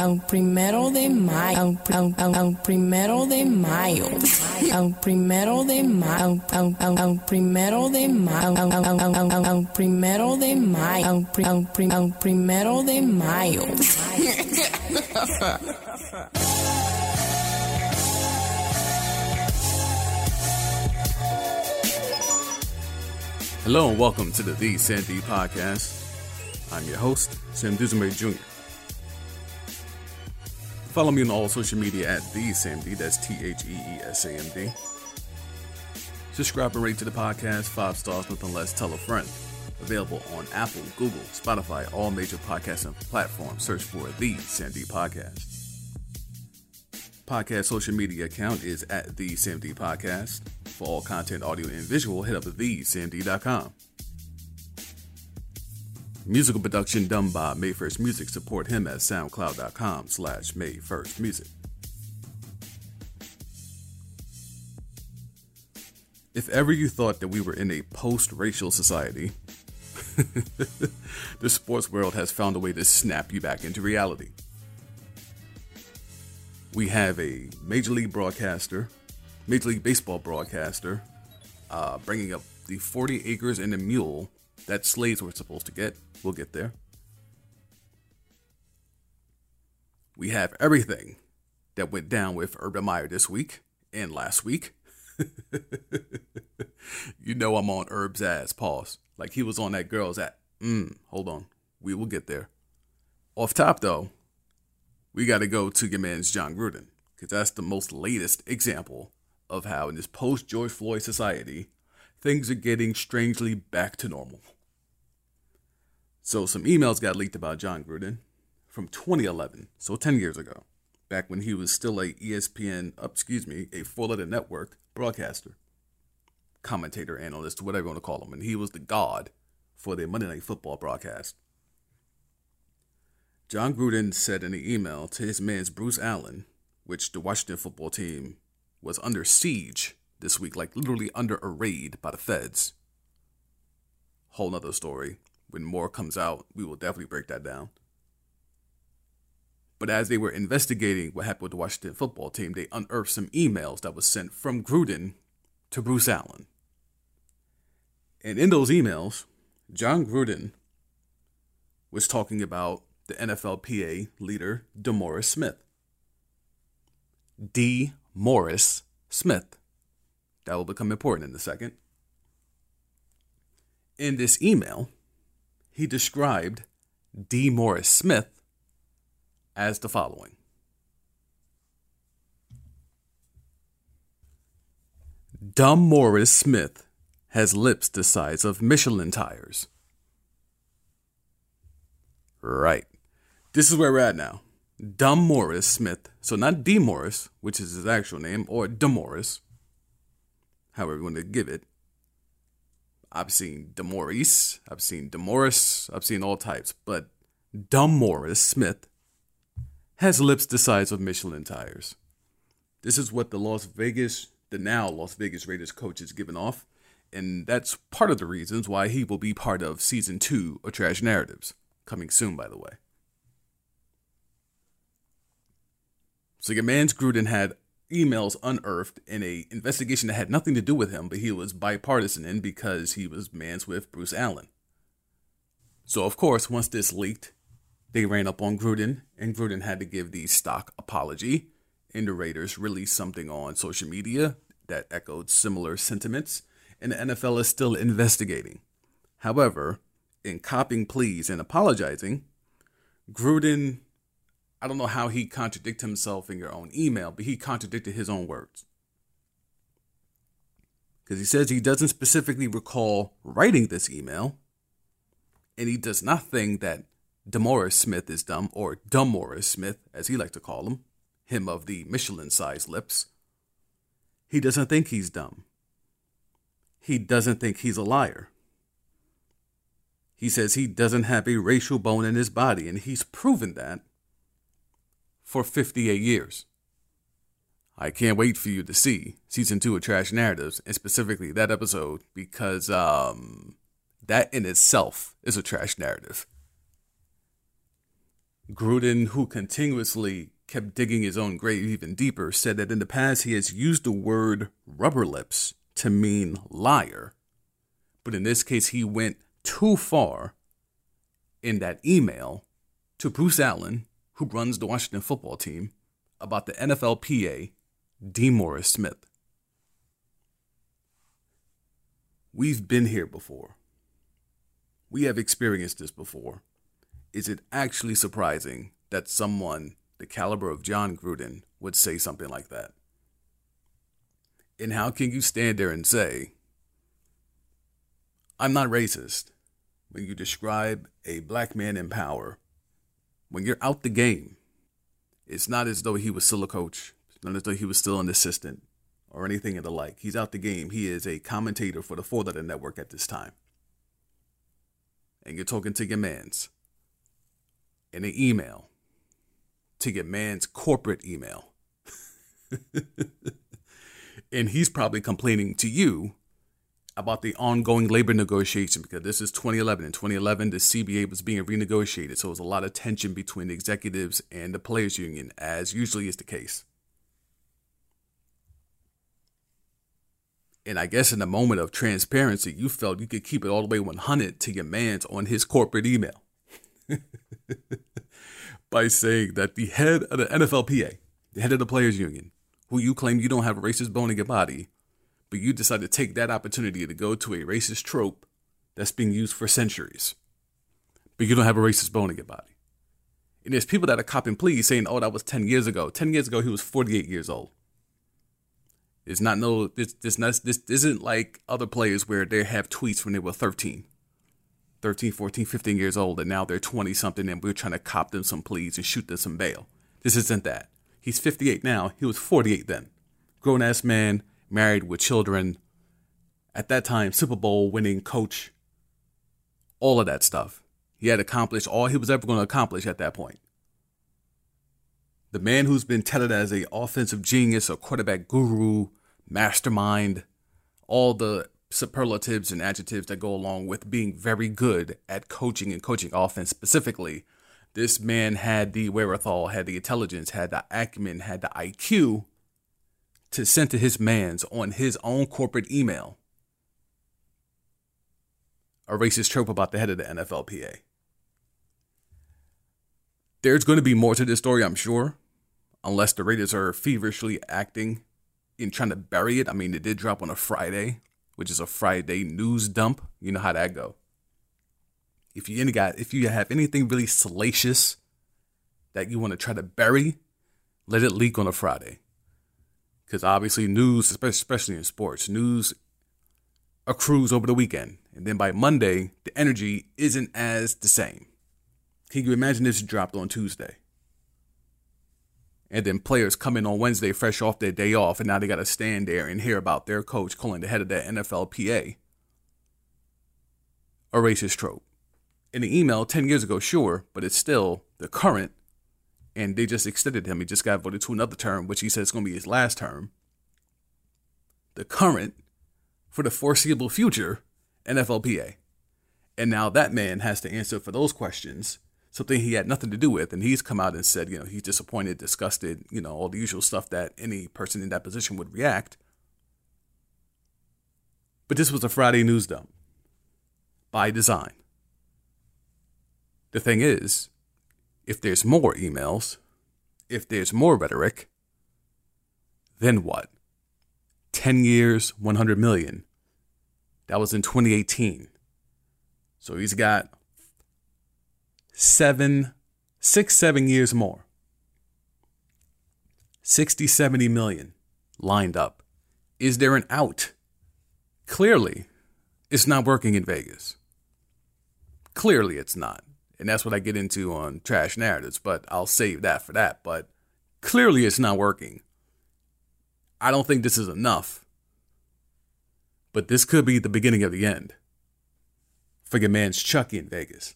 Ang primero de mayo, ang, ang, ang primero de mayo, ang primero de mayo, ang, ang, ang primero de mayo, ang, ang, ang, ang, ang primero de mayo, ang, pri, ang, pri, primero de mayo. Hello and welcome to the The Sam D Podcast. I'm your host, Sam Duzume Jr. Follow me on all social media at The Sam D, that's T H E E S A M D. Subscribe and rate to the podcast, five stars, nothing less, tell a friend. Available on Apple, Google, Spotify, all major podcasting platforms. Search for The Sam D Podcast. Podcast social media account is at The Sam D Podcast. For all content, audio, and visual, hit up the thesamd.com. Musical production done by May First Music. Support him at soundcloud.com slash May First Music. If ever you thought that we were in a post-racial society, the sports world has found a way to snap you back into reality. We have a major league broadcaster, Major League Baseball broadcaster, uh, bringing up the 40 acres and a mule that slaves were supposed to get. We'll get there. We have everything that went down with Urban Meyer this week and last week. you know I'm on Herb's ass, pause. Like he was on that girl's ass. Mm, hold on. We will get there. Off top though, we got to go to your man's Jon Gruden because that's the most latest example of how in this post George Floyd society, things are getting strangely back to normal. So some emails got leaked about Jon Gruden from 2011, so 10 years ago, back when he was still a ESPN, excuse me, a four-letter network broadcaster, commentator, analyst, whatever you want to call him, and he was the god for the Monday Night Football broadcast. Jon Gruden said in an email to his man's Bruce Allen, which the Washington football team was under siege this week, like literally under a raid by the feds. Whole nother story. When more comes out, we will definitely break that down. But as they were investigating what happened with the Washington football team, they unearthed some emails that was sent from Gruden to Bruce Allen. And in those emails, Jon Gruden was talking about the NFLPA leader, DeMaurice Smith. D. Morris Smith. That will become important in a second. In this email, he described D. Morris Smith as the following Dumb Morris Smith has lips the size of Michelin tires. Right. This is where we're at now. Dumb Morris Smith. So not D Morris, which is his actual name, or Demorris, however you want to give it. I've seen Demorris, I've seen Demorris, I've seen all types, but Dumb Morris Smith has lips the size of Michelin tires. This is what the Las Vegas, the now Las Vegas Raiders coach is giving off, and that's part of the reasons why he will be part of season two of Trash Narratives, coming soon, by the way. So your man's Gruden had emails unearthed in a investigation that had nothing to do with him, but he was bipartisan in because he was mans with Bruce Allen. So of course, once this leaked, they ran up on Gruden, and Gruden had to give the stock apology. And the Raiders released something on social media that echoed similar sentiments, and the NFL is still investigating. However, in copying pleas and apologizing, Gruden I don't know how he contradicted himself in your own email, but he contradicted his own words. Because he says he doesn't specifically recall writing this email, and he does not think that Demorris Smith is dumb, or Dumb Morris Smith, as he likes to call him, him of the Michelin sized lips. He doesn't think he's dumb. He doesn't think he's a liar. He says he doesn't have a racial bone in his body, and he's proven that for 58 years. I can't wait for you to see season two of Trash Narratives, and specifically that episode, because um, that in itself is a trash narrative. Gruden, who continuously kept digging his own grave even deeper, said that in the past he has used the word rubber lips to mean liar. But in this case, he went too far in that email to Bruce Allen, who runs the Washington football team, about the NFLPA, DeMaurice Smith. We've been here before. We have experienced this before. Is it actually surprising that someone the caliber of Jon Gruden would say something like that? And how can you stand there and say, I'm not racist when you describe a black man in power, when you're out the game? It's not as though he was still a coach, it's not as though he was still an assistant or anything of the like. He's out the game. He is a commentator for the Four Letter Network at this time. And you're talking to your mans in an email to your man's corporate email. and he's probably complaining to you about the ongoing labor negotiation because this is 2011. In 2011, the CBA was being renegotiated, so there was a lot of tension between the executives and the players' union, as usually is the case. And I guess in a moment of transparency, you felt you could keep it all the way 100 to your man's on his corporate email by saying that the head of the NFLPA, the head of the players' union, who you claim you don't have a racist bone in your body, but you decide to take that opportunity to go to a racist trope that's been used for centuries, but you don't have a racist bone in your body. And there's people that are copping pleas saying, oh, that was 10 years ago. 10 years ago, he was 48 years old. It's not no this this not this isn't like other players where they have tweets when they were 13. 13, 14, 15 years old and now they're 20 something and we're trying to cop them some pleas and shoot them some bail. This isn't that. He's 58 now. He was 48 then. Grown ass man, married with children. At that time, Super Bowl winning coach. All of that stuff. He had accomplished all he was ever going to accomplish at that point. The man who's been touted as a offensive genius, a quarterback guru, mastermind, all the superlatives and adjectives that go along with being very good at coaching and coaching offense specifically this man had the wherewithal, had the intelligence, had the acumen, had the IQ to send to his mans on his own corporate email a racist trope about the head of the NFLPA. There's going to be more to this story, I'm sure, unless the Raiders are feverishly acting in trying to bury it. I mean, it did drop on a Friday, which is a Friday news dump. You know how that go if you any got if you have anything really salacious that you want to try to bury, let it leak on a Friday. Because obviously, news, especially in sports, news accrues over the weekend. And then by Monday, the energy isn't as the same. Can you imagine this dropped on Tuesday? And then players come in on Wednesday fresh off their day off, and now they got to stand there and hear about their coach calling the head of the NFLPA a racist trope in the email 10 years ago, sure, but it's still the current. And they just extended him. He just got voted to another term, which he says is going to be his last term. The current, for the foreseeable future, NFLPA. And now that man has to answer for those questions, something he had nothing to do with. And he's come out and said, you know, he's disappointed, disgusted, you know, all the usual stuff that any person in that position would react. But this was a Friday news dump by design. The thing is, if there's more emails, if there's more rhetoric, then what? 10 years, 100 million. That was in 2018. So he's got seven, six, seven years more. 60, 70 million lined up. Is there an out? Clearly, it's not working in Vegas. Clearly, it's not. And that's what I get into on trash narratives, but I'll save that for that. But clearly it's not working. I don't think this is enough. But this could be the beginning of the end for your man's Chucky in Vegas.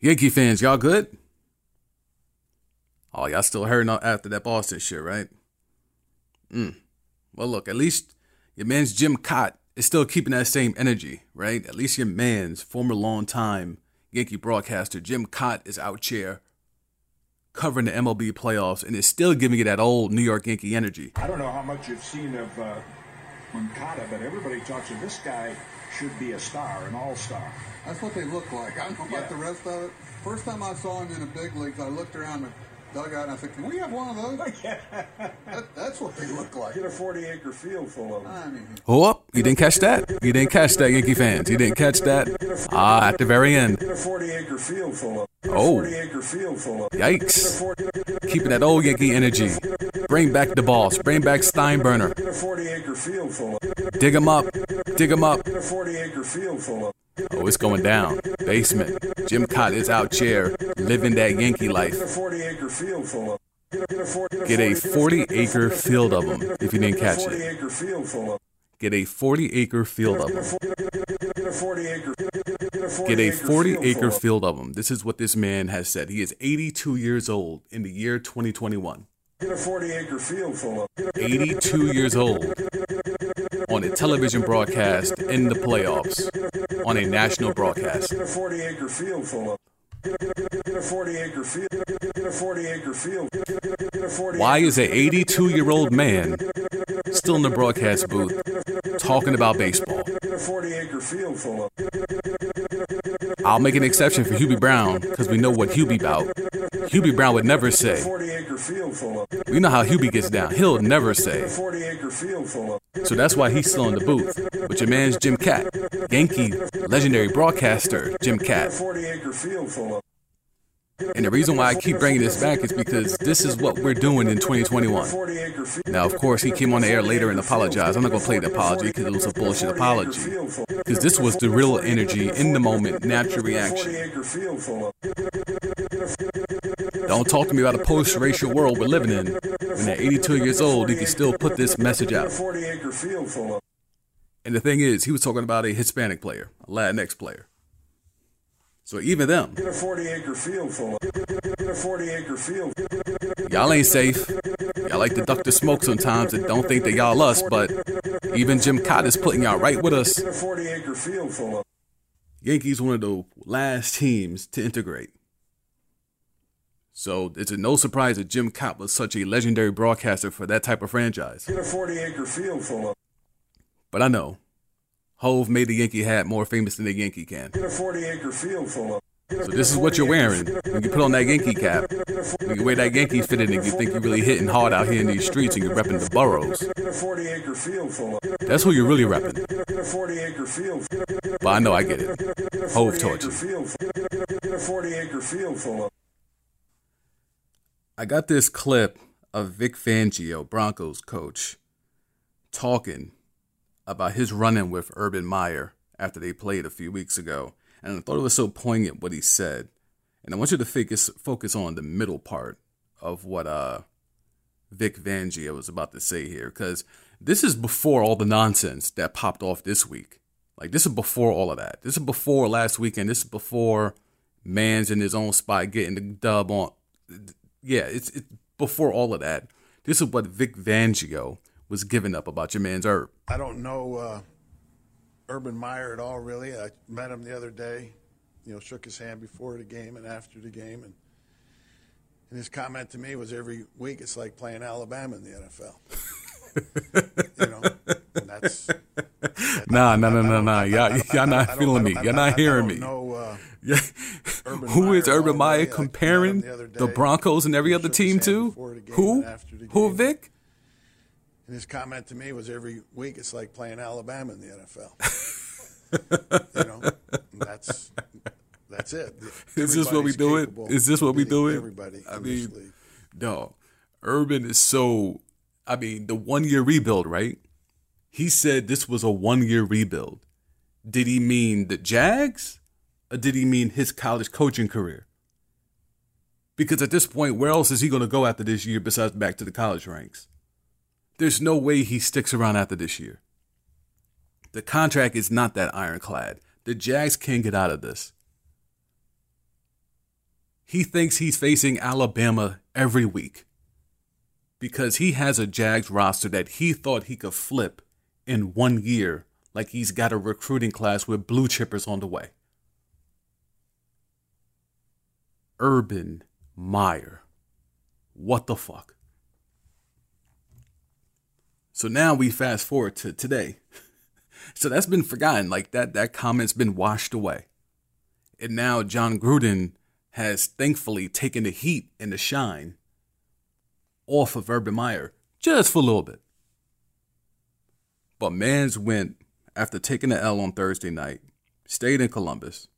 Yankee fans, y'all good? Oh, y'all still hurting after that Boston shit, right? Mm. Well, look, at least your man's Jim Kaat is still keeping that same energy, right? At least your man's former longtime Yankee broadcaster Jim Kaat is out chair covering the MLB playoffs and is still giving it that old New York Yankee energy. I don't know how much you've seen of uh, Moncada, but everybody talks of this guy should be a star, an all-star. That's what they look like. I don't know about Yeah. the rest of it. First time I saw him in the big leagues, I looked around the dugout and I said, "Can we have one of those?" That, that's what they look like. Get a 40-acre field full of them. I mean, Oh, up. You didn't catch that. You didn't catch that, Yankee fans. You didn't catch that. Ah, at the very end. Get a 40-acre field full of Oh. 40-acre field full of Yikes. Keeping that old Yankee energy. Bring back the boss. Bring back Steinbrenner. 40-acre field full of Dig him up. Dig him up. Get a 40-acre field full of Oh, it's going down. Basement. Jim Kaat is out chair, living that Yankee Get a life. 40-acre field full of Get a, get a, 40, Get a 40 acre field of them if you didn't catch it. 40-acre field full of Get a 40 acre field of them. Get a 40-acre Get a 40 Get a 40 acre field of them. This is what this man has said. He is 82 years old in the year 2021. Get a 40-acre field full of 82 years old on a television broadcast in the playoffs on a national broadcast. Get a 40-acre field full of Get a, get a, get a 40-acre field. Get a 40-acre field. Get a, get a, get a 40 Why is an 82 year old man still in the broadcast booth talking about baseball? I'll make an exception for Hubie Brown because we know what Hubie about. Hubie Brown would never say. 40-acre field full of We know how Hubie gets down. He'll never say. 40-acre field full of So that's why he's still in the booth. But your man's Jim Kaat, Yankee legendary broadcaster Jim Kaat. 40-acre field full of And the reason why I keep bringing this back is because this is what we're doing in 2021. Now, of course, he came on the air later and apologized. I'm not going to play the apology because it was a bullshit apology. Because this was the real energy in the moment, natural reaction. 40-acre field full of Don't talk to me about a post-racial world we're living in. When they're 82 years old, he can still put this message out. 40-acre field full of And the thing is, he was talking about a Hispanic player, a Latinx player. So even them, Get a 40-acre field full of Get a 40-acre field. y'all ain't safe. Y'all like to duck the smoke sometimes and don't think that y'all us, but even Jim Kaat is putting y'all right with us. Get a 40-acre field full of Yankees one of the last teams to integrate. So it's a no surprise that Jim Kaat was such a legendary broadcaster for that type of franchise. Get a 40-acre field full of But I know, Hov made the Yankee hat more famous than the Yankee can. Get a 40-acre field full of So this is what you're wearing when you put on that Yankee cap. When you wear that Yankee fitted and you think you're really hitting hard out here in these streets and you're repping the boroughs. Get a 40-acre field full of That's who you're really repping. Get a 40-acre field. But I know I get it. Hov 40-acre taught you. field. Get a 40-acre field full of I got this clip of Vic Fangio, Broncos coach, talking about his run-in with Urban Meyer after they played a few weeks ago, and I thought it was so poignant what he said. And I want you to focus focus on the middle part of what uh Vic Fangio was about to say here, because this is before all the nonsense that popped off this week. Like this is before all of that. This is before last weekend. This is before Man's in his own spot getting the dub on yeah, it's it's before all of that. This is what Vic Fangio was giving up about your man's herb. I don't know uh, Urban Meyer at all, really. I met him the other day. You know, shook his hand before the game and after the game, and and his comment to me was, "Every week it's like playing Alabama in the NFL." you know, and that's Nah, nah, nah, nah, nah. Y'all, y'all not feeling me. You're not hearing me. uh, Who is Urban Meyer day. I met comparing the other the day. Broncos and every other team to? before the game Who? and after the Who. Vic? And his comment to me was, "Every week it's like playing Alabama in the NFL." you know, that's that's it. Is this what we do it? Is this what we do it? Everybody. I mean. No. Urban is so. I mean, the one year rebuild, right? He said this was a one year rebuild. Did he mean the Jags? Or did he mean his college coaching career? Because at this point, where else is he going to go after this year besides back to the college ranks? There's no way he sticks around after this year. The contract is not that ironclad. The Jags can't get out of this. He thinks he's facing Alabama every week because he has a Jags roster that he thought he could flip in one year like he's got a recruiting class with blue chippers on the way. Urban Meyer. What the fuck? So now we fast forward to today. so that's been forgotten. Like that that comment's been washed away. And now Jon Gruden has thankfully taken the heat and the shine off of Urban Meyer just for a little bit. But Mans went after taking the L on Thursday night, stayed in Columbus,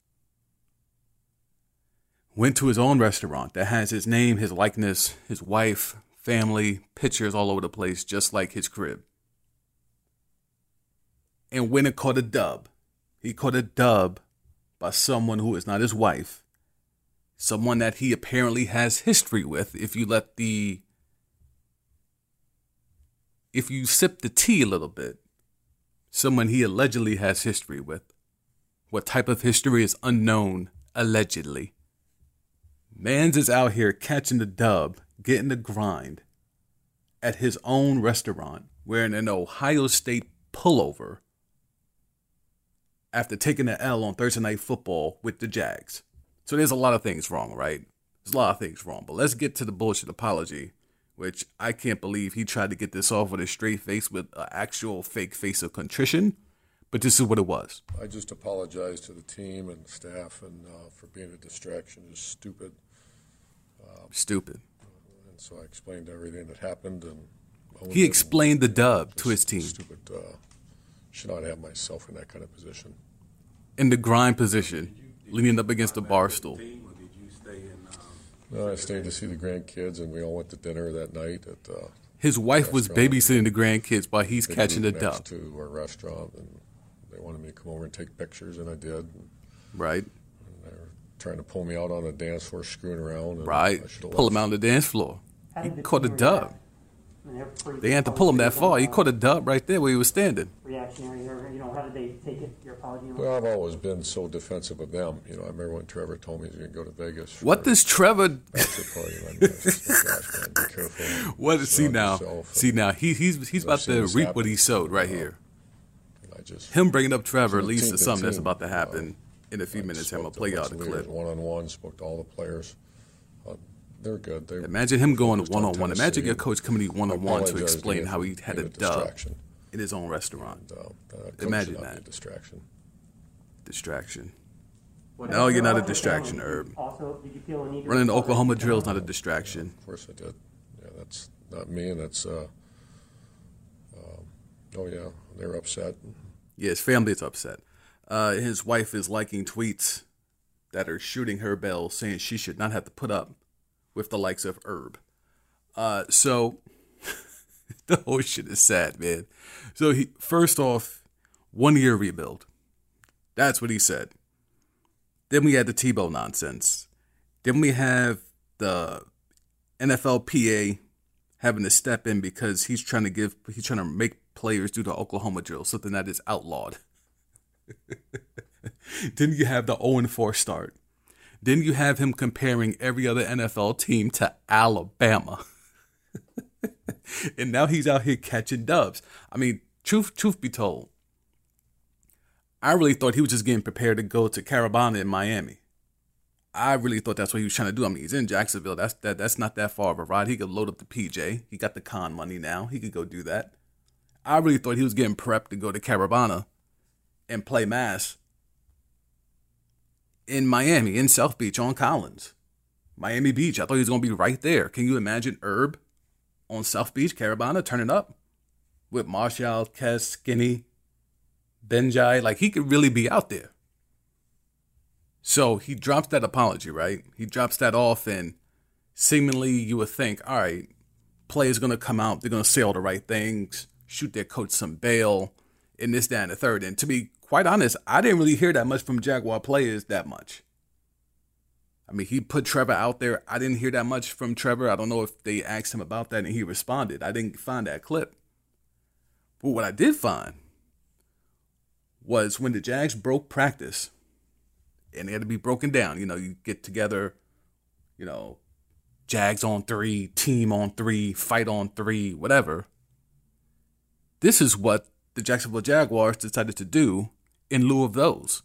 went to his own restaurant that has his name, his likeness, his wife, family, pictures all over the place, just like his crib. And and caught a dub. He caught a dub by someone who is not his wife, someone that he apparently has history with, if you let the if you sip the tea a little bit, someone he allegedly has history with. What type of history is unknown, allegedly. Mans is out here catching the dub, getting the grind at his own restaurant, wearing an Ohio State pullover after taking the L on Thursday Night Football with the Jags. So there's a lot of things wrong, right? There's a lot of things wrong. But let's get to the bullshit apology which I can't believe he tried to get this off with a straight face with an actual fake face of contrition. But this is what it was. I just apologize to the team and staff and uh, for being a distraction. Just stupid. Um, stupid. And so I explained everything that happened, and he explained the dub to his team. Stupid. Uh, should not have myself in that kind of position. In the grind position, leaning up against the bar stool. No, I stayed to see the grandkids, and we all went to dinner that night at. Uh, His wife was babysitting the grandkids while he's catching the dub. To our restaurant, and they wanted me to come over and take pictures, and I did. Right. And they were trying to pull me out on a dance floor, screwing around. right. Pull him out on the dance floor. He caught a dub. They had to pull him that far. He caught a dub right there where he was standing. Reactionary, or you know, how did they take it? Your apology? Well, I've always been so defensive of them. You know, I remember when Trevor told me he was going to go to Vegas. What does Trevor? Bachelor party. I mean, gosh, man, be careful. What? See now, see now, he, he's he's about to reap happen. what he sowed right uh, here. I just him bringing up Trevor leads to something that's about to happen uh, in a few minutes. I'm gonna play y'all the clip. One on one, spoke to all the players. They're good. They, Imagine him going one on one. Imagine your coach coming to one on one to explain how he had a, a dub in his own restaurant. And, uh, Imagine that distraction. Distraction. What no, you're not a distraction, Herb. Also, did you feel a need Running the Oklahoma drill is not a distraction. Of course I did. Yeah, that's not me, and that's. Uh, uh, oh yeah, they're upset. Yeah, his family is upset. Uh, his wife is liking tweets that are shooting her bell, saying she should not have to put up with the likes of Herb. Uh, so the whole shit is sad, man. So he first off, one year rebuild. That's what he said. Then we had the Tebow nonsense. Then we have the NFLPA having to step in because he's trying to give he's trying to make players do the Oklahoma drill, something that is outlawed. then you have the 0 4 start. Then you have him comparing every other NFL team to Alabama. and now he's out here catching dubs. I mean, truth truth be told, I really thought he was just getting prepared to go to Caribana in Miami. I really thought that's what he was trying to do. I mean, he's in Jacksonville. That's that. That's not that far of a ride. He could load up the PJ. He got the con money now. He could go do that. I really thought he was getting prepped to go to Caribana and play mas in Miami, in South Beach, on Collins, Miami Beach. I thought he was going to be right there. Can you imagine Herb on South Beach, Caribana, turning up with Machel, Kes, Skinny, Benjai? Like he could really be out there. So he drops that apology, right? He drops that off, and seemingly you would think, all right, players going to come out, they're going to say all the right things, shoot their coach some bail, in this, that, and the third. And to be quite honest, I didn't really hear that much from Jaguar players that much. I mean, he put Trevor out there. I didn't hear that much from Trevor. I don't know if they asked him about that and he responded. I didn't find that clip. But what I did find was when the Jags broke practice and they had to be broken down. You know, you get together, you know, Jags on three, team on three, fight on three, whatever. This is what the Jacksonville Jaguars decided to do in lieu of those.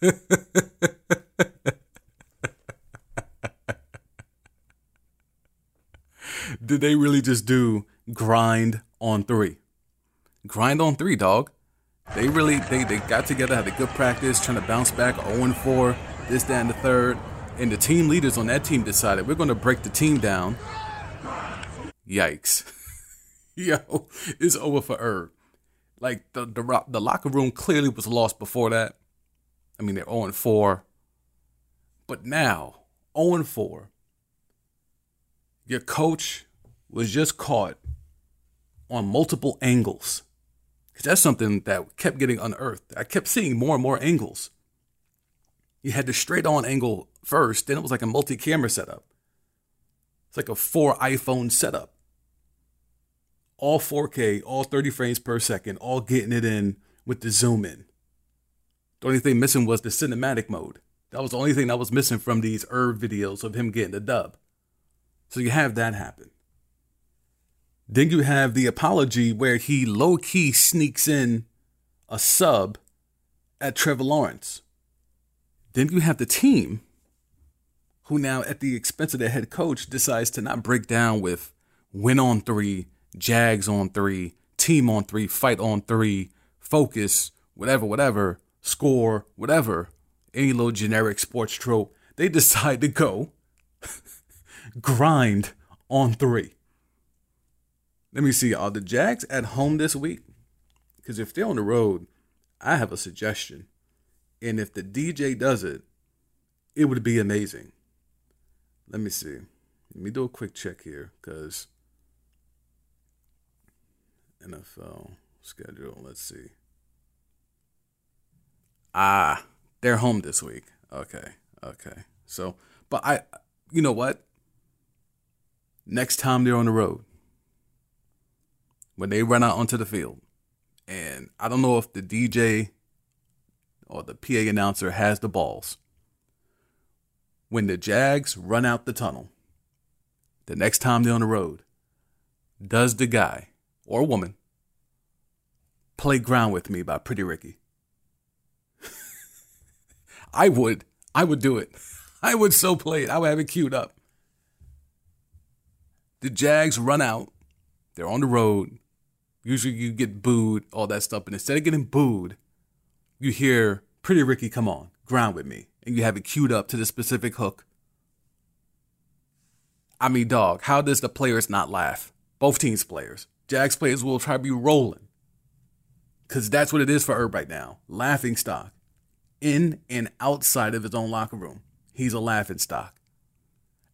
Did they really just do grind on three? Grind on three, dog. They really they, they got together, had a good practice, trying to bounce back 0 4, this, that, and the third. And the team leaders on that team decided we're gonna break the team down. Yikes. Yo, it's over for Herb. Like the, the the locker room clearly was lost before that. I mean, they're 0 4. But now, 0 4. Your coach was just caught on multiple angles. Because that's something that kept getting unearthed. I kept seeing more and more angles. You had the straight on angle first, then it was like a multi camera setup. It's like a four iPhone setup. All 4K, all 30 frames per second, all getting it in with the zoom in. The only thing missing was the cinematic mode. That was the only thing that was missing from these Herb videos of him getting the dub. So you have that happen. Then you have the apology where he low key sneaks in a sub at Trevor Lawrence. Then you have the team who now, at the expense of their head coach, decides to not break down with win on three, Jags on three, team on three, fight on three, focus, whatever, whatever, score, whatever, any little generic sports trope. They decide to go grind on three. Let me see. Are the Jags at home this week? Because if they're on the road, I have a suggestion. And if the DJ does it, it would be amazing. Let me see. Let me do a quick check here because NFL schedule. Let's see. Ah, they're home this week. Okay. Okay. So, but I, you know what? Next time they're on the road, when they run out onto the field, and I don't know if the DJ or the PA announcer has the balls. When the Jags run out the tunnel, the next time they're on the road, does the guy or woman play Grind with Me by Pretty Ricky? I would. I would do it. I would so play it. I would have it queued up. The Jags run out. They're on the road. Usually you get booed, all that stuff. And instead of getting booed, you hear Pretty Ricky, come on, grind with me. And you have it queued up to the specific hook. I mean, dog, how does the players not laugh? Both teams' players. Jags players will try to be rolling. Because that's what it is for Herb right now. Laughing stock. In and outside of his own locker room, he's a laughing stock.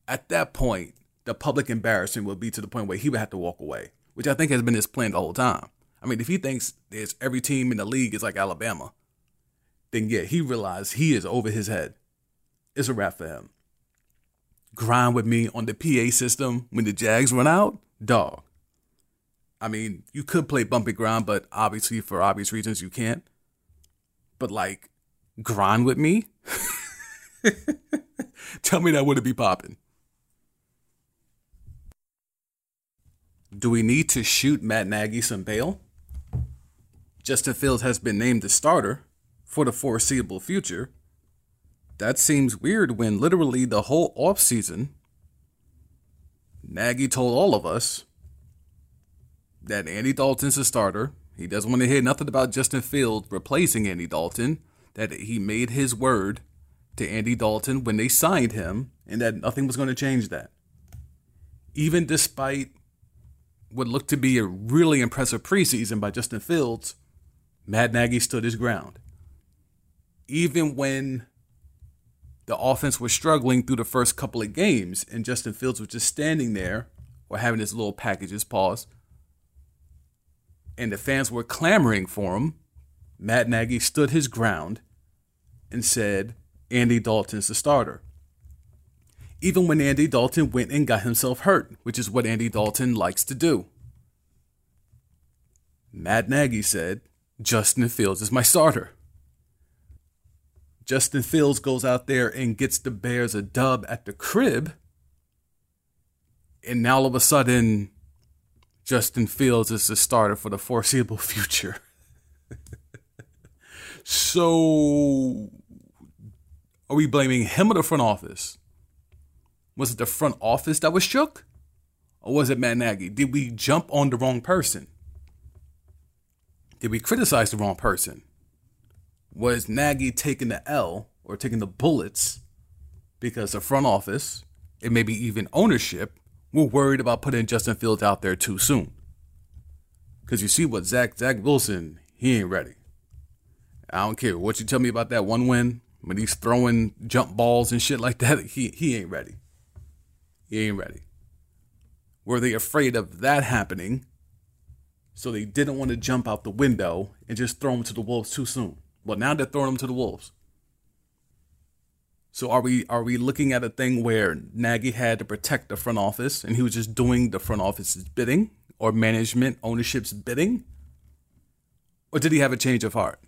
At that point, the public embarrassment will be to the point where he would have to walk away, which I think has been his plan the whole time. I mean, if he thinks there's every team in the league is like Alabama, then yeah, he realized he is over his head. It's a wrap for him. Grind with me on the PA system when the Jags run out, dog. I mean, you could play bumpy ground, but obviously for obvious reasons you can't. But like, grind with me? Tell me that wouldn't be popping. Do we need to shoot Matt Nagy some bail? Justin Fields has been named the starter for the foreseeable future. That seems weird when literally the whole offseason, Nagy told all of us that Andy Dalton's a starter. He doesn't want to hear nothing about Justin Fields replacing Andy Dalton, that he made his word to Andy Dalton when they signed him, and that nothing was going to change that. Even despite what looked to be a really impressive preseason by Justin Fields, Matt Nagy stood his ground. Even when the offense was struggling through the first couple of games and Justin Fields was just standing there or having his little packages pause, and the fans were clamoring for him, Matt Nagy stood his ground and said, Andy Dalton's the starter. Even when Andy Dalton went and got himself hurt, which is what Andy Dalton likes to do. Matt Nagy said, Justin Fields is my starter. Justin Fields goes out there and gets the Bears a dub at the crib. And now all of a sudden, Justin Fields is the starter for the foreseeable future. so, are we blaming him or the front office? Was it the front office that was shook? Or was it Matt Nagy? Did we jump on the wrong person? Did we criticize the wrong person? Was Nagy taking the L or taking the bullets because the front office and maybe even ownership were worried about putting Justin Fields out there too soon? Because you see what Zach Zach Wilson, he ain't ready. I don't care what you tell me about that one win when he's throwing jump balls and shit like that. He he ain't ready. He ain't ready. Were they afraid of that happening? So they didn't want to jump out the window and just throw him to the wolves too soon. Well, now they're throwing him to the wolves. So are we are we looking at a thing where Nagy had to protect the front office and he was just doing the front office's bidding or management ownership's bidding? Or did he have a change of heart?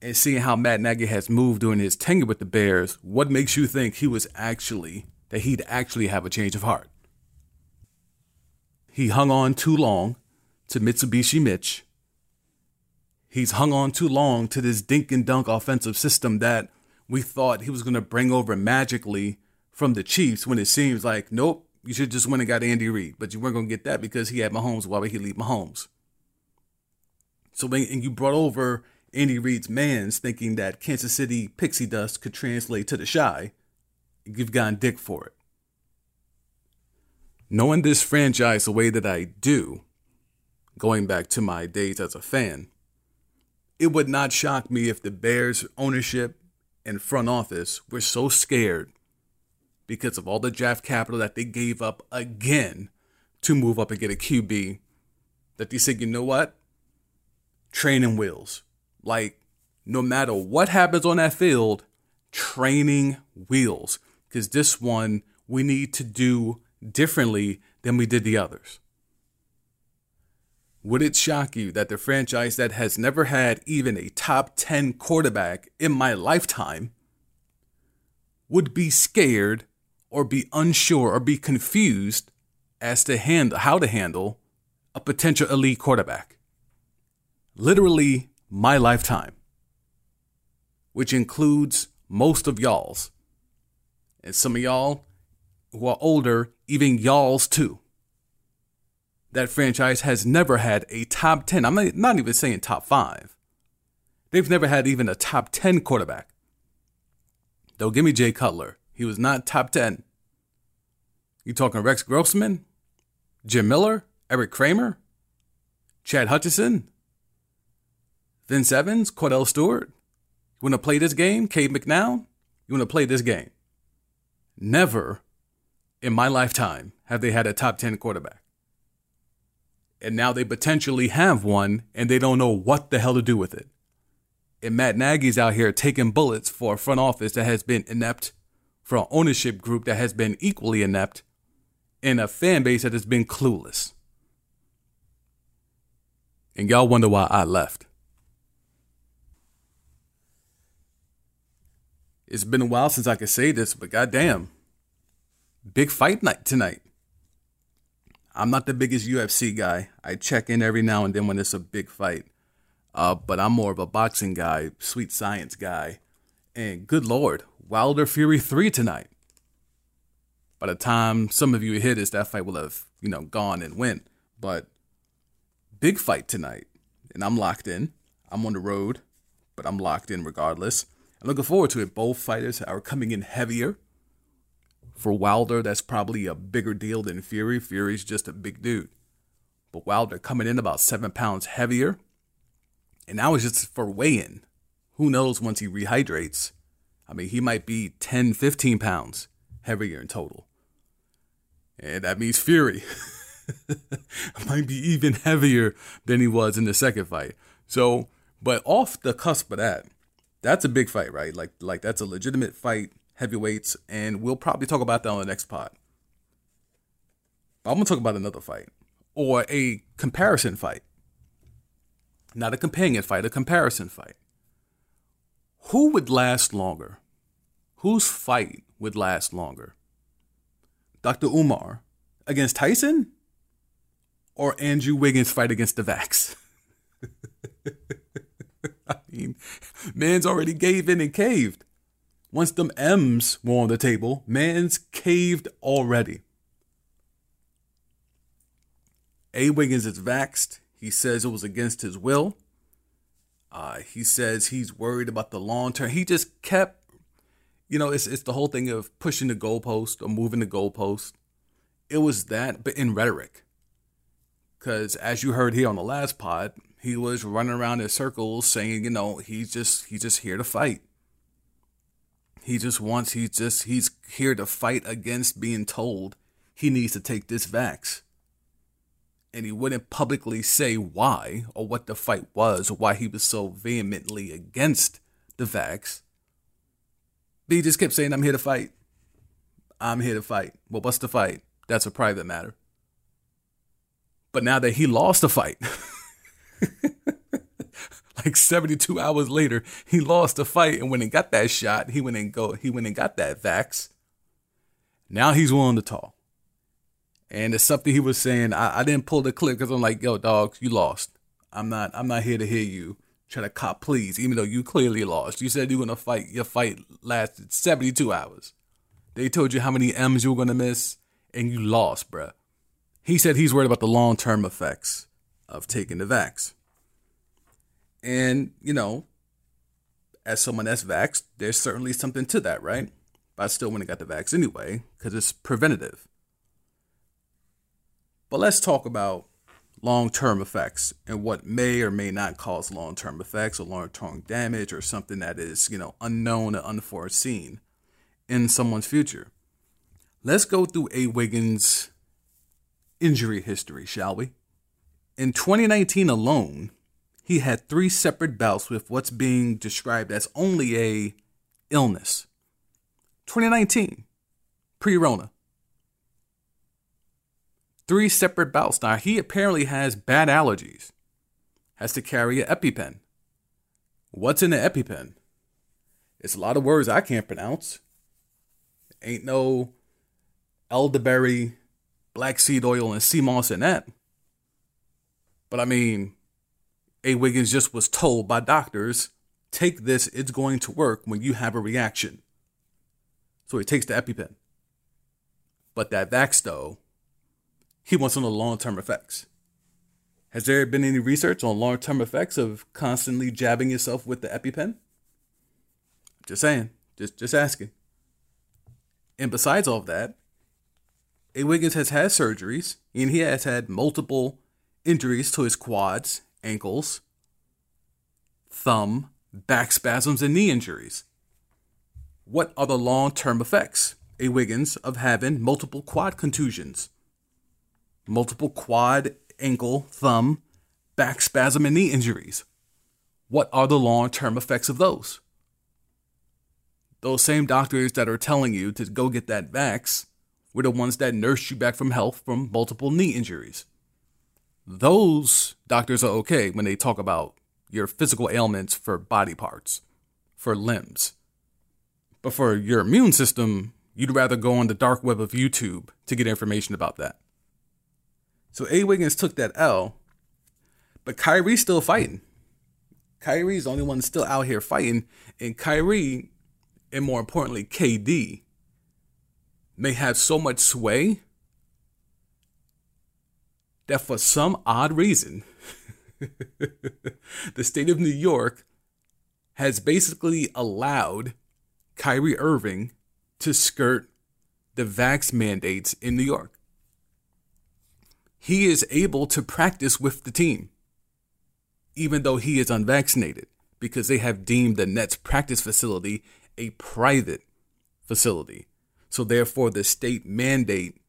And seeing how Matt Nagy has moved during his tenure with the Bears, what makes you think he was actually that he'd actually have a change of heart? He hung on too long to Mitsubishi Mitch. He's hung on too long to this dink and dunk offensive system that we thought he was going to bring over magically from the Chiefs when it seems like, nope, you should just went and got Andy Reid. But you weren't going to get that because he had Mahomes. Why would he leave Mahomes? So when and you brought over Andy Reid's mans thinking that Kansas City pixie dust could translate to the Chi, you've gotten dick for it knowing this franchise the way that I do, going back to my days as a fan, it would not shock me if the Bears ownership and front office were so scared because of all the draft capital that they gave up again to move up and get a QB that they said, you know what? Training wheels. Like, no matter what happens on that field, training wheels. Because this one, we need to do differently than we did the others? Would it shock you that the franchise that has never had even a top 10 quarterback in my lifetime would be scared or be unsure or be confused as to how to handle a potential elite quarterback? Literally, my lifetime, which includes most of y'all's. And some of y'all who are older, even y'all's too. That franchise has never had a top 10. I'm not even saying top five. They've never had even a top 10 quarterback. Don't give me Jay Cutler. He was not top 10. You talking Rex Grossman? Jim Miller? Eric Kramer? Chad Hutchinson? Vince Evans? Kordell Stewart? You want to play this game? Cade McNown? You want to play this game? Never in my lifetime have they had a top 10 quarterback. And now they potentially have one and they don't know what the hell to do with it. And Matt Nagy's out here taking bullets for a front office that has been inept, for an ownership group that has been equally inept, and a fan base that has been clueless. And y'all wonder why I left. It's been a while since I could say this, but goddamn, big fight night tonight. I'm not the biggest UFC guy. I check in every now and then when it's a big fight. Uh, but I'm more of a boxing guy, sweet science guy. And good lord, Wilder Fury 3 tonight. By the time some of you hit this, that fight will have, you know, gone and went. But big fight tonight. And I'm locked in. I'm on the road, but I'm locked in regardless. I'm looking forward to it. Both fighters are coming in heavier. For Wilder, that's probably a bigger deal than Fury. Fury's just a big dude. But Wilder coming in about seven pounds heavier. And now it's just for weigh in. Who knows once he rehydrates? I mean, he might be 10, 15 pounds heavier in total. And that means Fury might be even heavier than he was in the second fight. So, but off the cusp of that, that's a big fight, right? Like, like that's a legitimate fight heavyweights, and we'll probably talk about that on the next pod. I'm gonna talk about another fight or a comparison fight, not a companion fight, a comparison fight. Who would last longer? Whose fight would last longer? Dr. Umar against Tyson or Andrew Wiggins' fight against the Vax? I mean, man's already gave in and caved. Once them M's were on the table, man's caved already. A. Wiggins is vaxxed. He says it was against his will. Uh, he says he's worried about the long term. He just kept, you know, it's it's the whole thing of pushing the goalpost or moving the goalpost. It was that, but in rhetoric. Because as you heard here on the last pod, he was running around in circles saying, you know, he's just he's just here to fight. He just wants he's just he's here to fight against being told he needs to take this vax and he wouldn't publicly say why or what the fight was or why he was so vehemently against the vax. But he just kept saying, I'm here to fight. I'm here to fight. Well, what's the fight? That's a private matter. But now that he lost the fight, like 72 hours later, he lost the fight and went and got that shot. He went and go, he went and got that vax. Now he's willing to talk. And it's something he was saying. I, I didn't pull the clip because I'm like, yo, dog, you lost. I'm not I'm not here to hear you try to cop pleas, even though you clearly lost. You said you were gonna fight. Your fight lasted 72 hours. They told you how many M's you were gonna miss, and you lost, bruh. He said he's worried about the long term effects of taking the vax. And, you know, as someone that's vaxxed, there's certainly something to that, right? But I still went and got the vax anyway, because it's preventative. But let's talk about long term effects and what may or may not cause long term effects or long term damage or something that is, you know, unknown or unforeseen in someone's future. Let's go through A. Wiggins' injury history, shall we? In 2019 alone, he had three separate bouts with what's being described as only a illness. 2019, pre-Rona three separate bouts. Now, he apparently has bad allergies, has to carry an EpiPen. What's in an EpiPen? It's a lot of words I can't pronounce. Ain't no elderberry, black seed oil, and sea moss in that. But I mean, A. Wiggins just was told by doctors take this, it's going to work when you have a reaction. So he takes the EpiPen. But that Vax, though, he wants to know long term effects. Has there been any research on long term effects of constantly jabbing yourself with the EpiPen? Just saying, just just asking. And besides all of that, A. Wiggins has had surgeries and he has had multiple injuries to his quads, ankles, thumb, back spasms, and knee injuries. What are the long term effects, A. Wiggins, of having multiple quad contusions? multiple quad, ankle, thumb, back spasm, and knee injuries. What are the long term effects of those? Those same doctors that are telling you to go get that vax were the ones that nursed you back from health from multiple knee injuries. Those doctors are okay when they talk about your physical ailments for body parts, for limbs. But for your immune system, you'd rather go on the dark web of YouTube to get information about that. So A. Wiggins took that L, but Kyrie's still fighting. Kyrie's the only one still out here fighting, and Kyrie, and more importantly, KD, may have so much sway that for some odd reason, the state of New York has basically allowed Kyrie Irving to skirt the vax mandates in New York he is able to practice with the team, even though he is unvaccinated, because they have deemed the Nets practice facility a private facility. So, therefore, the state mandate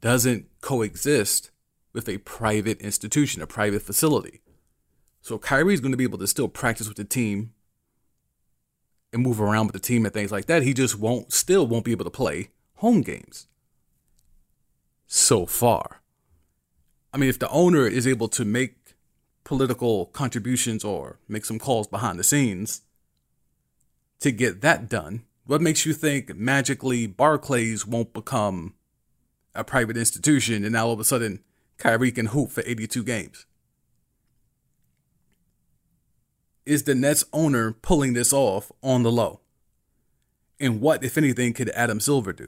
doesn't coexist with a private institution, a private facility. So, Kyrie's going to be able to still practice with the team and move around with the team and things like that. He just won't, still won't be able to play home games so far. I mean, if the owner is able to make political contributions or make some calls behind the scenes, to get that done, what makes you think magically Barclays won't become a private institution and now all of a sudden Kyrie can hoop for 82 games? Is the Nets owner pulling this off on the low? And what, if anything, could Adam Silver do?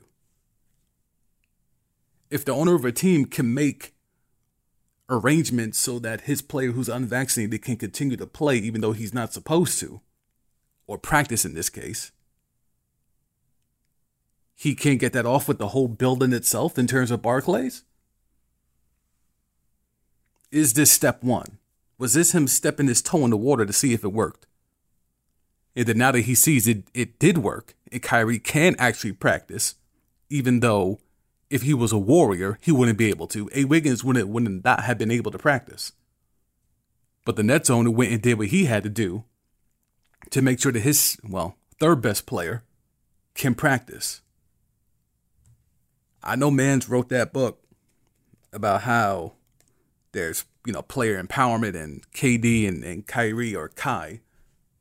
If the owner of a team can make arrangements so that his player who's unvaccinated can continue to play even though he's not supposed to, or practice in this case, he can't get that off with the whole building itself in terms of Barclays? Is this step one? Was this him stepping his toe in the water to see if it worked? And then now that he sees it, it did work, and Kyrie can actually practice, even though if he was a warrior, he wouldn't be able to. A Wiggins wouldn't, wouldn't not have been able to practice. But the Nets owner went and did what he had to do to make sure that his, well, third best player can practice. I know Mans wrote that book about how there's, you know, player empowerment and KD and, and Kyrie or Kai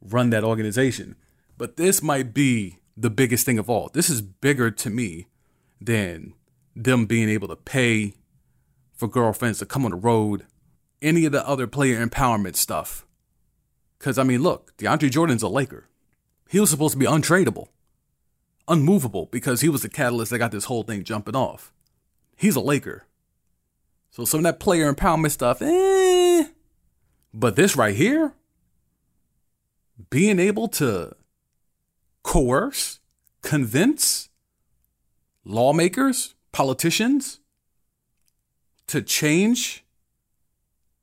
run that organization. But this might be the biggest thing of all. This is bigger to me than them being able to pay for girlfriends to come on the road, any of the other player empowerment stuff. Because, I mean, look, DeAndre Jordan's a Laker. He was supposed to be untradeable, unmovable, because he was the catalyst that got this whole thing jumping off. He's a Laker. So some of that player empowerment stuff, eh. But this right here, being able to coerce, convince lawmakers, politicians to change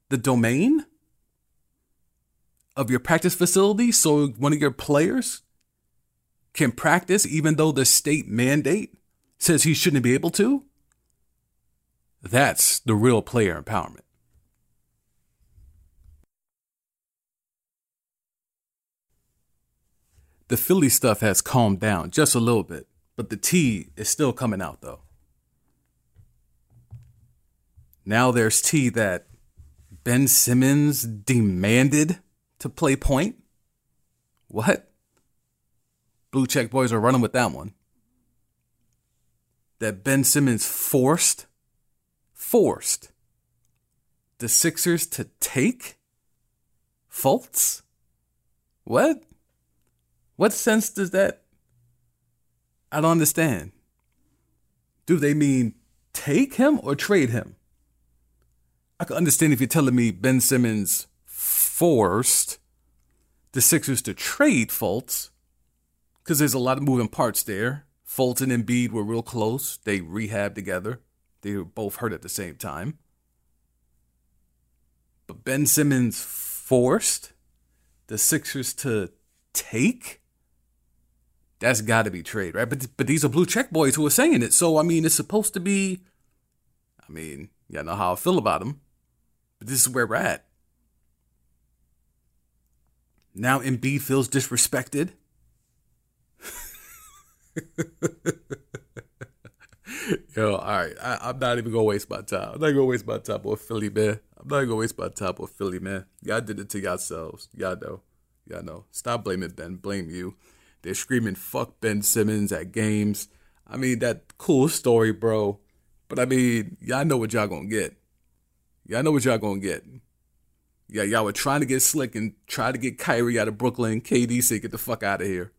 the domain of your practice facility so one of your players can practice even though the state mandate says he shouldn't be able to, that's the real player empowerment. The Philly stuff has calmed down just a little bit, but the tea is still coming out though. Now there's tea that Ben Simmons demanded to play point. What? Blue check boys are running with that one. That Ben Simmons forced, forced the Sixers to take Fultz? What? What sense does that? I don't understand. Do they mean take him or trade him? I can understand if you're telling me Ben Simmons forced the Sixers to trade Fultz, because there's a lot of moving parts there. Fultz and Embiid were real close. They rehabbed together. They were both hurt at the same time. But Ben Simmons forced the Sixers to take that's got to be trade, right? But but these are blue check boys who are saying it. So I mean, it's supposed to be. I mean, y'all know how I feel about them, but this is where we're at. Now Embiid feels disrespected. Yo, all right. I, am not even gonna waste my time. I'm not gonna waste my time with Philly, man. I'm not gonna waste my time with Philly, man. Y'all did it to yourselves. Y'all know. Y'all know. Stop blaming Ben. Blame you. They're screaming "fuck Ben Simmons" at games. I mean, that cool story, bro. But I mean, y'all know what y'all gonna get. Y'all know what y'all gonna get. Yeah, y'all were trying to get slick and try to get Kyrie out of Brooklyn. KD said, "Get the fuck out of here."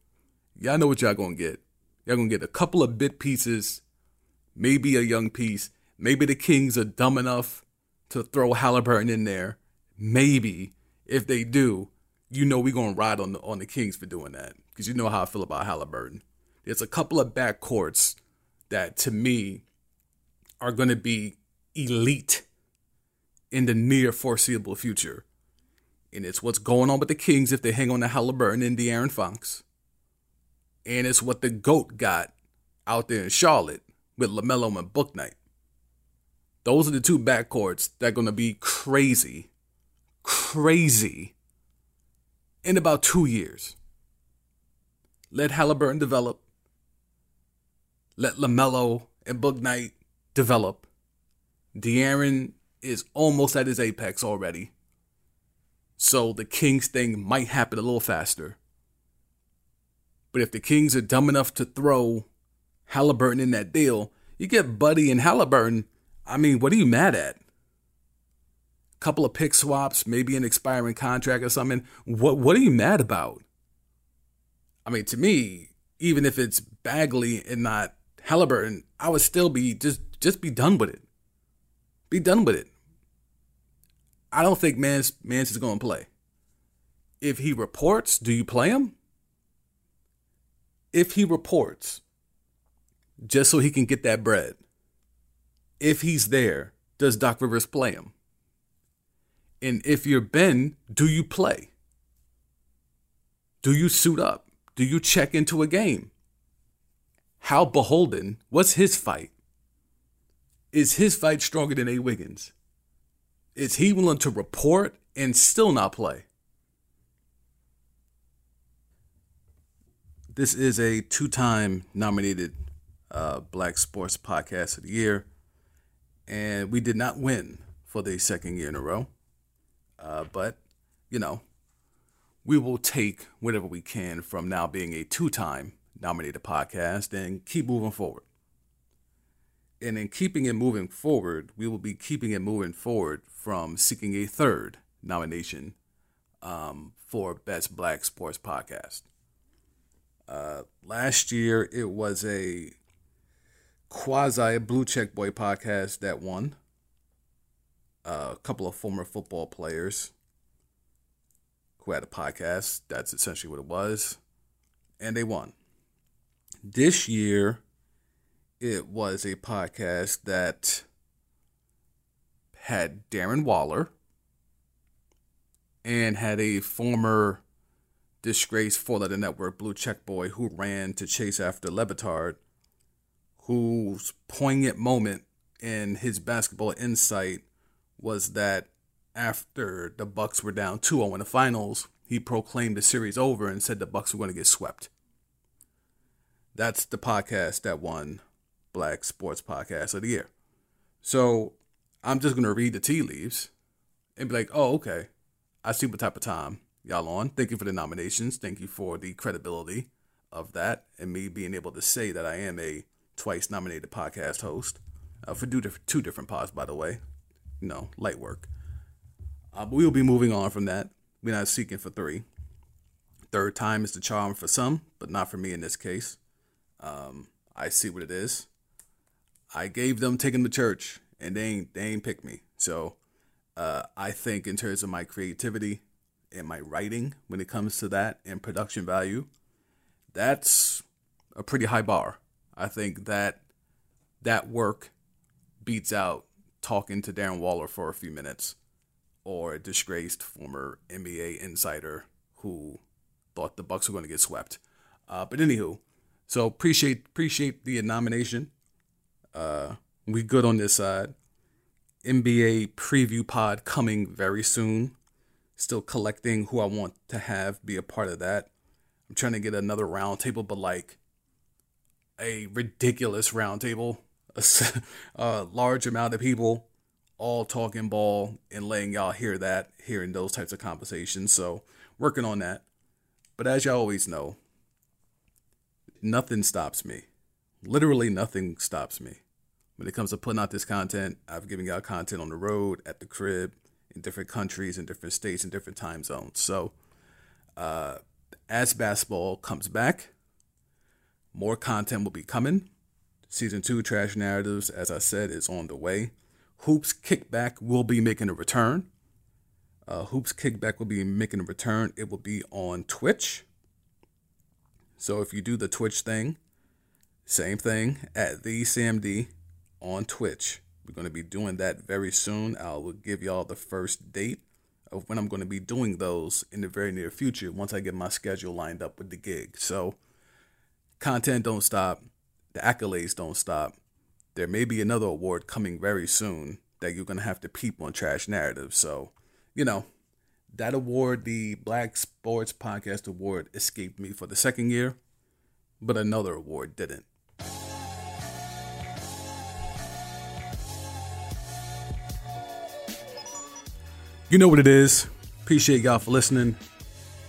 Y'all know what y'all gonna get. Y'all gonna get a couple of bit pieces, maybe a young piece. Maybe the Kings are dumb enough to throw Halliburton in there. Maybe if they do, you know we're gonna ride on the on the Kings for doing that because you know how I feel about Halliburton. There's a couple of backcourts that to me are gonna be elite in the near foreseeable future. And it's what's going on with the Kings if they hang on to Halliburton and De'Aaron Fox. And it's what the GOAT got out there in Charlotte with LaMelo and Bouknight. Those are the two backcourts that are going to be crazy, crazy in about two years. Let Halliburton develop. Let LaMelo and Bouknight develop. De'Aaron is almost at his apex already. So the Kings thing might happen a little faster. But if the Kings are dumb enough to throw Halliburton in that deal, you get Buddy and Halliburton. I mean, what are you mad at? Couple of pick swaps, maybe an expiring contract or something. What what are you mad about? I mean, to me, even if it's Bagley and not Halliburton, I would still be just just be done with it. Be done with it. I don't think Mans Mans is going to play. If he reports, do you play him? If he reports, just so he can get that bread. If he's there, does Doc Rivers play him? And if you're Ben, do you play? Do you suit up? Do you check into a game? How beholden? What's his fight? Is his fight stronger than A. Wiggins? Is he willing to report and still not play? This is a two time nominated uh, Black Sports Podcast of the Year, and we did not win for the second year in a row. Uh, but, you know, we will take whatever we can from now being a two time nominated podcast and keep moving forward. And in keeping it moving forward, we will be keeping it moving forward from seeking a third nomination um, for Best Black Sports Podcast. Uh, last year, it was a quasi Blue Check Boy podcast that won. Uh, a couple of former football players who had a podcast. That's essentially what it was. And they won. This year, it was a podcast that had Darren Waller and had a former disgraced letter network blue check boy who ran to chase after Le Batard, whose poignant moment in his basketball insight was that after the Bucks were down 2-0 in the finals, he proclaimed the series over and said the Bucks were going to get swept. That's the podcast that won Black Sports Podcast of the Year. So I'm just going to read the tea leaves and be like, oh, okay. I see what type of time y'all on. Thank you for the nominations. Thank you for the credibility of that and me being able to say that I am a twice nominated podcast host uh, for two, two different pods, by the way. Know, light work. Uh, but we will be moving on from that. We're not seeking for three. Third time is the charm for some, but not for me in this case. Um, I see what it is. I gave them taking the church, and they ain't they ain't picked me. So uh, I think in terms of my creativity and my writing, when it comes to that and production value, that's a pretty high bar. I think that that work beats out talking to Darren Waller for a few minutes or a disgraced former NBA insider who thought the Bucks were going to get swept. Uh, but anywho, so appreciate appreciate the nomination. Uh, we good on this side. NBA preview pod coming very soon. Still collecting who I want to have be a part of that. I'm trying to get another roundtable, but like a ridiculous roundtable, a, a large amount of people all talking ball and letting y'all hear that, hearing those types of conversations. So working on that. But as y'all always know, nothing stops me. Literally nothing stops me. When it comes to putting out this content, I've given y'all content on the road, at the crib, in different countries, in different states, in different time zones. So uh, as basketball comes back, more content will be coming. Season two, Trash Narratives, as I said, is on the way. Hoops Kickback will be making a return. Uh, Hoops Kickback will be making a return. It will be on Twitch. So if you do the Twitch thing, same thing at TheeSamD on Twitch. We're going to be doing that very soon. I will give y'all the first date of when I'm going to be doing those in the very near future once I get my schedule lined up with the gig. So content don't stop, the accolades don't stop there may be another award coming very soon that you're going to have to peep on Trash Narrative. So, you know, that award, the Black Sports Podcast Award, escaped me for the second year, but another award didn't. You know what it is. Appreciate y'all for listening.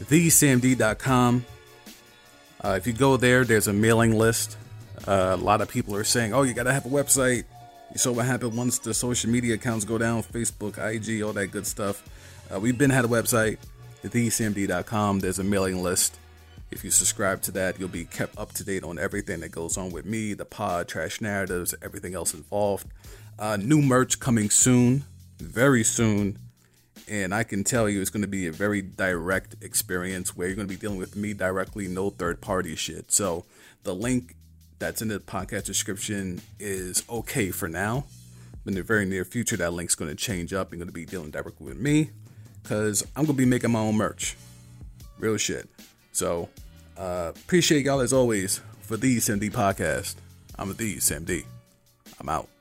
TheeSamD.com. Uh, if you go there, there's a mailing list. Uh, a lot of people are saying, "Oh, you gotta have a website." You saw what happened once the social media accounts go down, Facebook, IG, all that good stuff. Uh, we've been had a website, TheeSamD.com. There's a mailing list. If you subscribe to that, you'll be kept up to date on everything that goes on with me, the pod, trash narratives, everything else involved. Uh, new merch coming soon, very soon. And I can tell you it's going to be a very direct experience where you're going to be dealing with me directly, no third party shit. So the link that's in the podcast description is okay for now. In the very near future, that link's going to change up. You're going to be dealing directly with me because I'm going to be making my own merch. Real shit. So uh, appreciate y'all as always for TheeSamD podcast. I'm TheeSamD. I'm out.